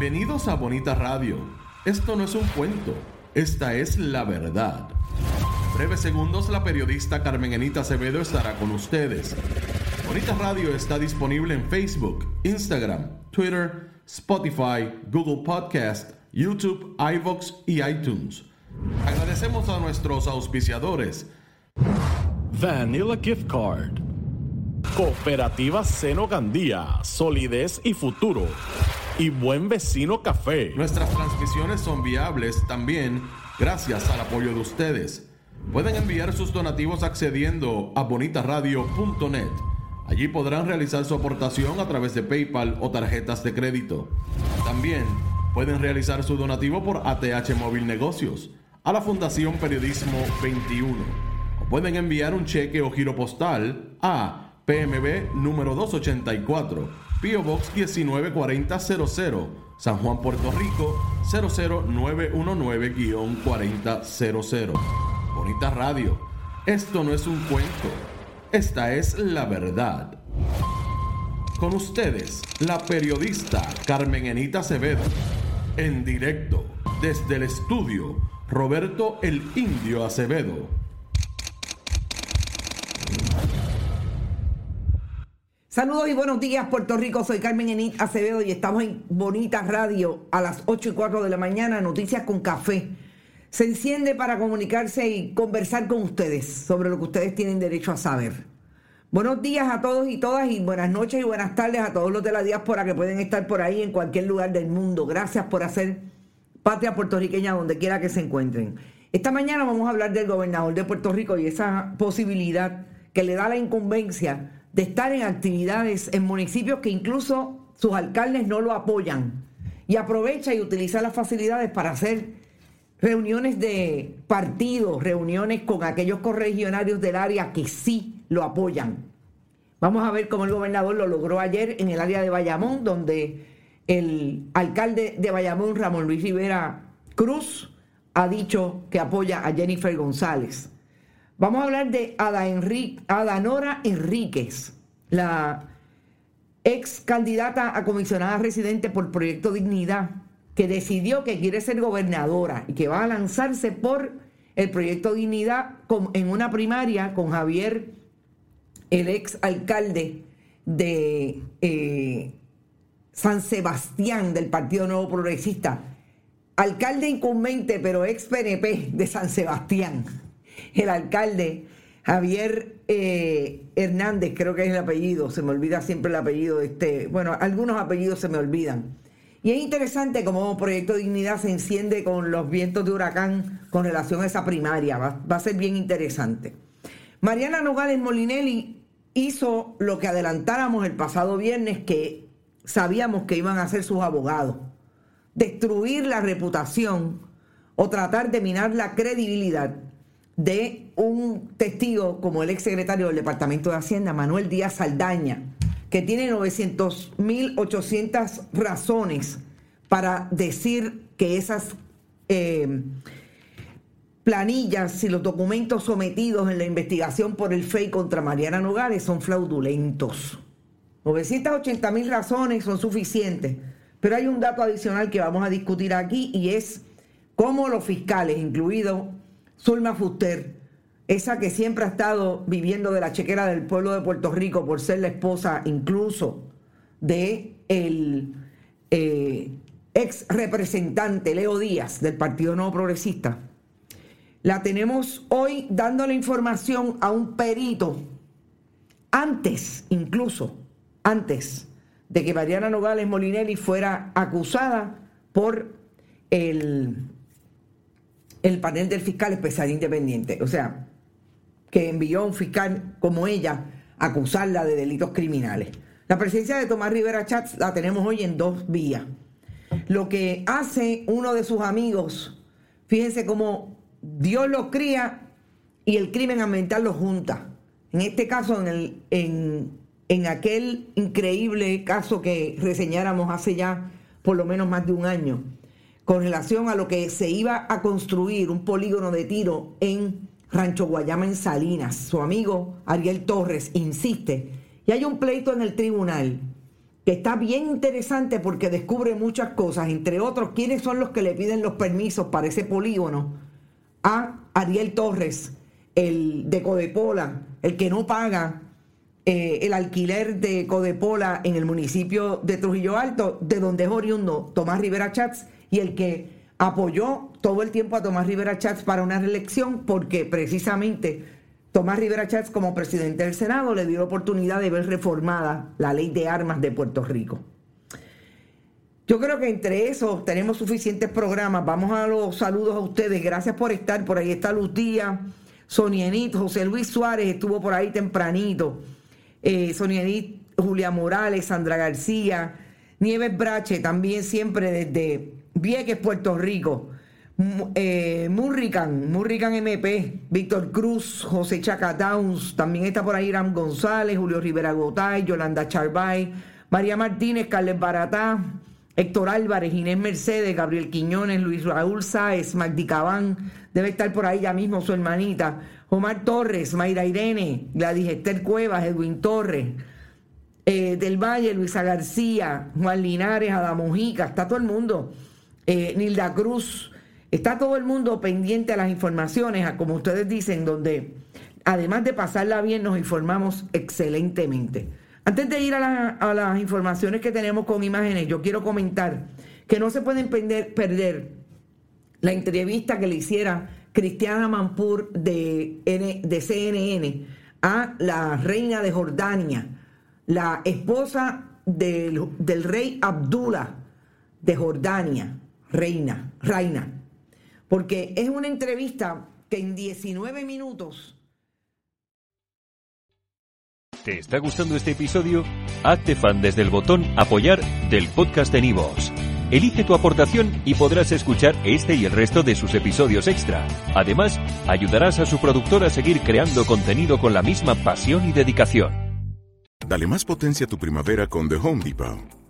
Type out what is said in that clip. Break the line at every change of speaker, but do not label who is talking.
Bienvenidos a Bonita Radio. Esto no es un cuento, esta es la verdad. Breves segundos la periodista Carmen Enita Acevedo estará con ustedes. Bonita Radio está disponible en Facebook, Instagram, Twitter, Spotify, Google Podcast, YouTube, iVoox y iTunes. Agradecemos a nuestros auspiciadores.
Vanilla Gift Card. Cooperativa Seno Gandía, Solidez y Futuro. Y Buen Vecino Café.
Nuestras transmisiones son viables también gracias al apoyo de ustedes. Pueden enviar sus donativos accediendo a bonitaradio.net. Allí podrán realizar su aportación a través de PayPal o tarjetas de crédito. También pueden realizar su donativo por ATH Móvil Negocios a la Fundación Periodismo 21. O pueden enviar un cheque o giro postal a PMB número 284, Pio Box 194000, San Juan, Puerto Rico 00919-4000. Bonita Radio. Esto no es un cuento. Esta es la verdad. Con ustedes, la periodista Carmen Enita Acevedo. En directo, desde el estudio, Roberto el Indio Acevedo.
Saludos y buenos días, Puerto Rico. Soy Carmen Enit Acevedo y estamos en Bonita Radio a las 8 y 4 de la mañana. Noticias con café. Se enciende para comunicarse y conversar con ustedes sobre lo que ustedes tienen derecho a saber. Buenos días a todos y todas y buenas noches y buenas tardes a todos los de la diáspora que pueden estar por ahí en cualquier lugar del mundo. Gracias por hacer patria puertorriqueña donde quiera que se encuentren. Esta mañana vamos a hablar del gobernador de Puerto Rico y esa posibilidad que le da la incumbencia de estar en actividades en municipios que incluso sus alcaldes no lo apoyan y aprovecha y utiliza las facilidades para hacer reuniones de partidos, reuniones con aquellos corregionarios del área que sí lo apoyan. Vamos a ver cómo el gobernador lo logró ayer en el área de Bayamón, donde el alcalde de Bayamón, Ramón Luis Rivera Cruz, ha dicho que apoya a Jennifer González. Vamos a hablar de Ada Adanora Enríquez, la ex candidata a comisionada residente por Proyecto Dignidad, que decidió que quiere ser gobernadora y que va a lanzarse por el Proyecto Dignidad en una primaria con Javier, el ex alcalde de eh, San Sebastián del Partido Nuevo Progresista, alcalde incumbente pero ex PNP de San Sebastián el alcalde Javier eh, Hernández, creo que es el apellido, se me olvida siempre el apellido de este, bueno, algunos apellidos se me olvidan. Y es interesante cómo Proyecto Dignidad se enciende con los vientos de huracán con relación a esa primaria, va, va a ser bien interesante. Mariana Nogales Molinelli hizo lo que adelantáramos el pasado viernes que sabíamos que iban a hacer sus abogados, destruir la reputación o tratar de minar la credibilidad de un testigo como el exsecretario del Departamento de Hacienda, Manuel Díaz Saldaña, que tiene 900.800 razones para decir que esas eh, planillas y los documentos sometidos en la investigación por el FEI contra Mariana Nogales son fraudulentos. 980 mil razones son suficientes, pero hay un dato adicional que vamos a discutir aquí y es cómo los fiscales, incluido Zulma Fuster, esa que siempre ha estado viviendo de la chequera del pueblo de Puerto Rico por ser la esposa incluso de el eh, ex representante Leo Díaz del Partido Nuevo Progresista, La tenemos hoy dándole información a un perito, antes incluso, antes de que Mariana Nogales Molinelli fuera acusada por el, el panel del fiscal especial independiente. O sea, que envió a un fiscal como ella a acusarla de delitos criminales. La presencia de Tomás Rivera Chats la tenemos hoy en dos vías. Lo que hace uno de sus amigos, fíjense cómo Dios lo cría y el crimen ambiental lo junta. En este caso, en, el, en, en aquel increíble caso que reseñáramos hace ya por lo menos más de un año, con relación a lo que se iba a construir un polígono de tiro en Rancho Guayama en Salinas. Su amigo Ariel Torres insiste. Y hay un pleito en el tribunal que está bien interesante porque descubre muchas cosas, entre otros, quiénes son los que le piden los permisos para ese polígono a Ariel Torres, el de Codepola, el que no paga eh, el alquiler de Codepola en el municipio de Trujillo Alto, de donde es oriundo Tomás Rivera Chats, y el que apoyó todo el tiempo a Tomás Rivera Chats para una reelección, porque precisamente Tomás Rivera Chats, como presidente del Senado, le dio la oportunidad de ver reformada la ley de armas de Puerto Rico. Yo creo que entre esos tenemos suficientes programas. Vamos a los saludos a ustedes. Gracias por estar. Por ahí está Luz Díaz, Sonia Enit, José Luis Suárez estuvo por ahí tempranito eh, Sonia Edith, Julia Morales, Sandra García, Nieves Brache, también siempre desde Vieques, Puerto Rico. Eh, Murrican, Murrican MP, Víctor Cruz, José Chaca Downs, también está por ahí Iram González, Julio Rivera Gotay, Yolanda Charbay, María Martínez, Carles Baratá, Héctor Álvarez, Inés Mercedes, Gabriel Quiñones, Luis Raúl Sáez, Magdi Cabán, debe estar por ahí ya mismo su hermanita, Omar Torres, Mayra Irene, Gladys Esther Cuevas, Edwin Torres, eh, Del Valle, Luisa García, Juan Linares, Ada Mojica, está todo el mundo, eh, Nilda Cruz, está todo el mundo pendiente a las informaciones, como ustedes dicen, donde además de pasarla bien, nos informamos excelentemente. Antes de ir a, a las informaciones que tenemos con imágenes, yo quiero comentar que no se pueden perder, perder la entrevista que le hiciera Cristiana Mampur de, de CNN a la reina de Jordania, la esposa del, del rey Abdullah de Jordania, reina, reina. Porque es una entrevista que en 19 minutos...
¿Te está gustando este episodio? Hazte fan desde el botón apoyar del podcast de Nivos. Elige tu aportación y podrás escuchar este y el resto de sus episodios extra. Además, ayudarás a su productor a seguir creando contenido con la misma pasión y dedicación.
Dale más potencia a tu primavera con The Home Depot.